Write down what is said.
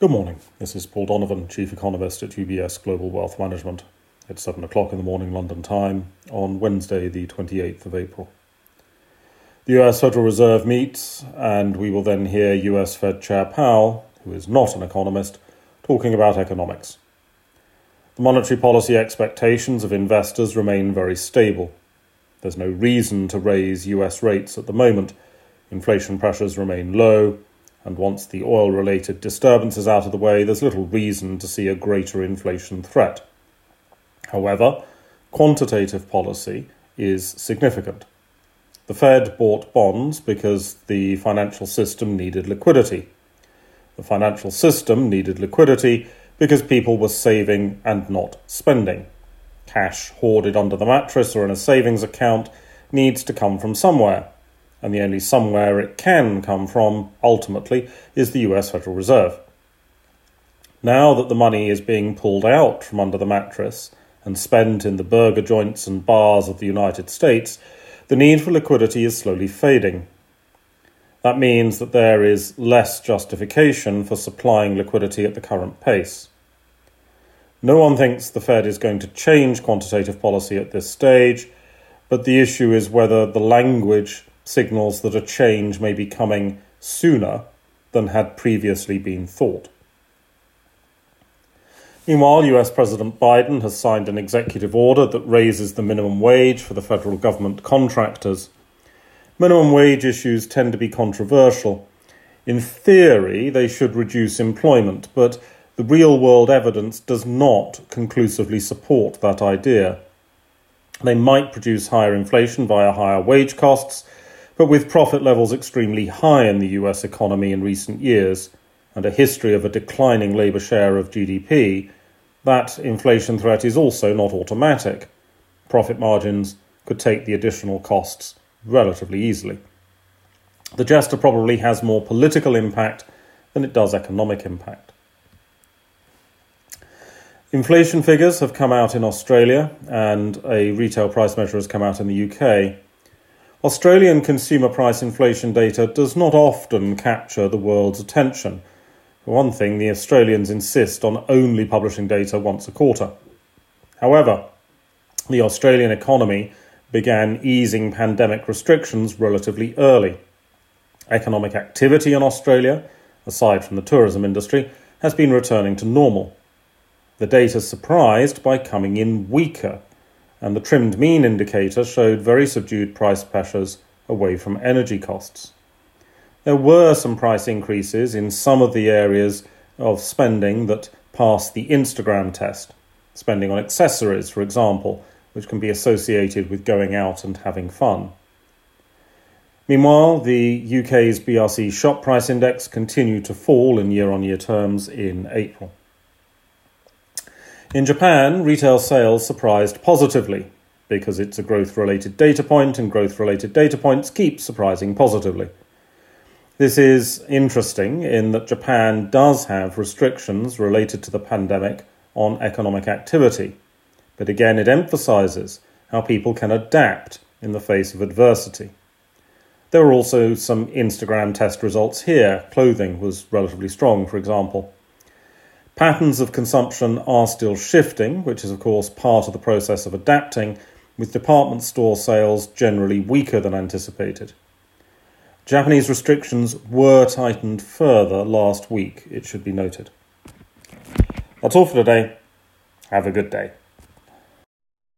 Good morning. This is Paul Donovan, Chief Economist at UBS Global Wealth Management. It's 7 o'clock in the morning London time on Wednesday, the 28th of April. The US Federal Reserve meets, and we will then hear US Fed Chair Powell, who is not an economist, talking about economics. The monetary policy expectations of investors remain very stable. There's no reason to raise US rates at the moment. Inflation pressures remain low, and once the oil related disturbance is out of the way, there's little reason to see a greater inflation threat. However, quantitative policy is significant. The Fed bought bonds because the financial system needed liquidity. The financial system needed liquidity because people were saving and not spending. Cash hoarded under the mattress or in a savings account needs to come from somewhere and the only somewhere it can come from, ultimately, is the US Federal Reserve. Now that the money is being pulled out from under the mattress and spent in the burger joints and bars of the United States, the need for liquidity is slowly fading. That means that there is less justification for supplying liquidity at the current pace. No one thinks the Fed is going to change quantitative policy at this stage, but the issue is whether the language signals that a change may be coming sooner than had previously been thought. Meanwhile, US President Biden has signed an executive order that raises the minimum wage for the federal government contractors. Minimum wage issues tend to be controversial. In theory, they should reduce employment, but the real world evidence does not conclusively support that idea. They might produce higher inflation via higher wage costs, but with profit levels extremely high in the US economy in recent years and a history of a declining labour share of GDP, that inflation threat is also not automatic. Profit margins could take the additional costs relatively easily. The gesture probably has more political impact than it does economic impact. Inflation figures have come out in Australia, and a retail price measure has come out in the UK. Australian consumer price inflation data does not often capture the world's attention. For one thing, the Australians insist on only publishing data once a quarter. However, the Australian economy began easing pandemic restrictions relatively early. Economic activity in Australia, aside from the tourism industry, has been returning to normal. The data surprised by coming in weaker and the trimmed mean indicator showed very subdued price pressures away from energy costs. There were some price increases in some of the areas of spending that passed the Instagram test, spending on accessories, for example, which can be associated with going out and having fun. Meanwhile, the UK's BRC shop price index continued to fall in year on year terms in April. In Japan, retail sales surprised positively because it's a growth related data point, and growth related data points keep surprising positively. This is interesting in that Japan does have restrictions related to the pandemic on economic activity, but again, it emphasizes how people can adapt in the face of adversity. There were also some Instagram test results here. Clothing was relatively strong, for example. Patterns of consumption are still shifting, which is, of course, part of the process of adapting, with department store sales generally weaker than anticipated. Japanese restrictions were tightened further last week, it should be noted. That's all for today. Have a good day.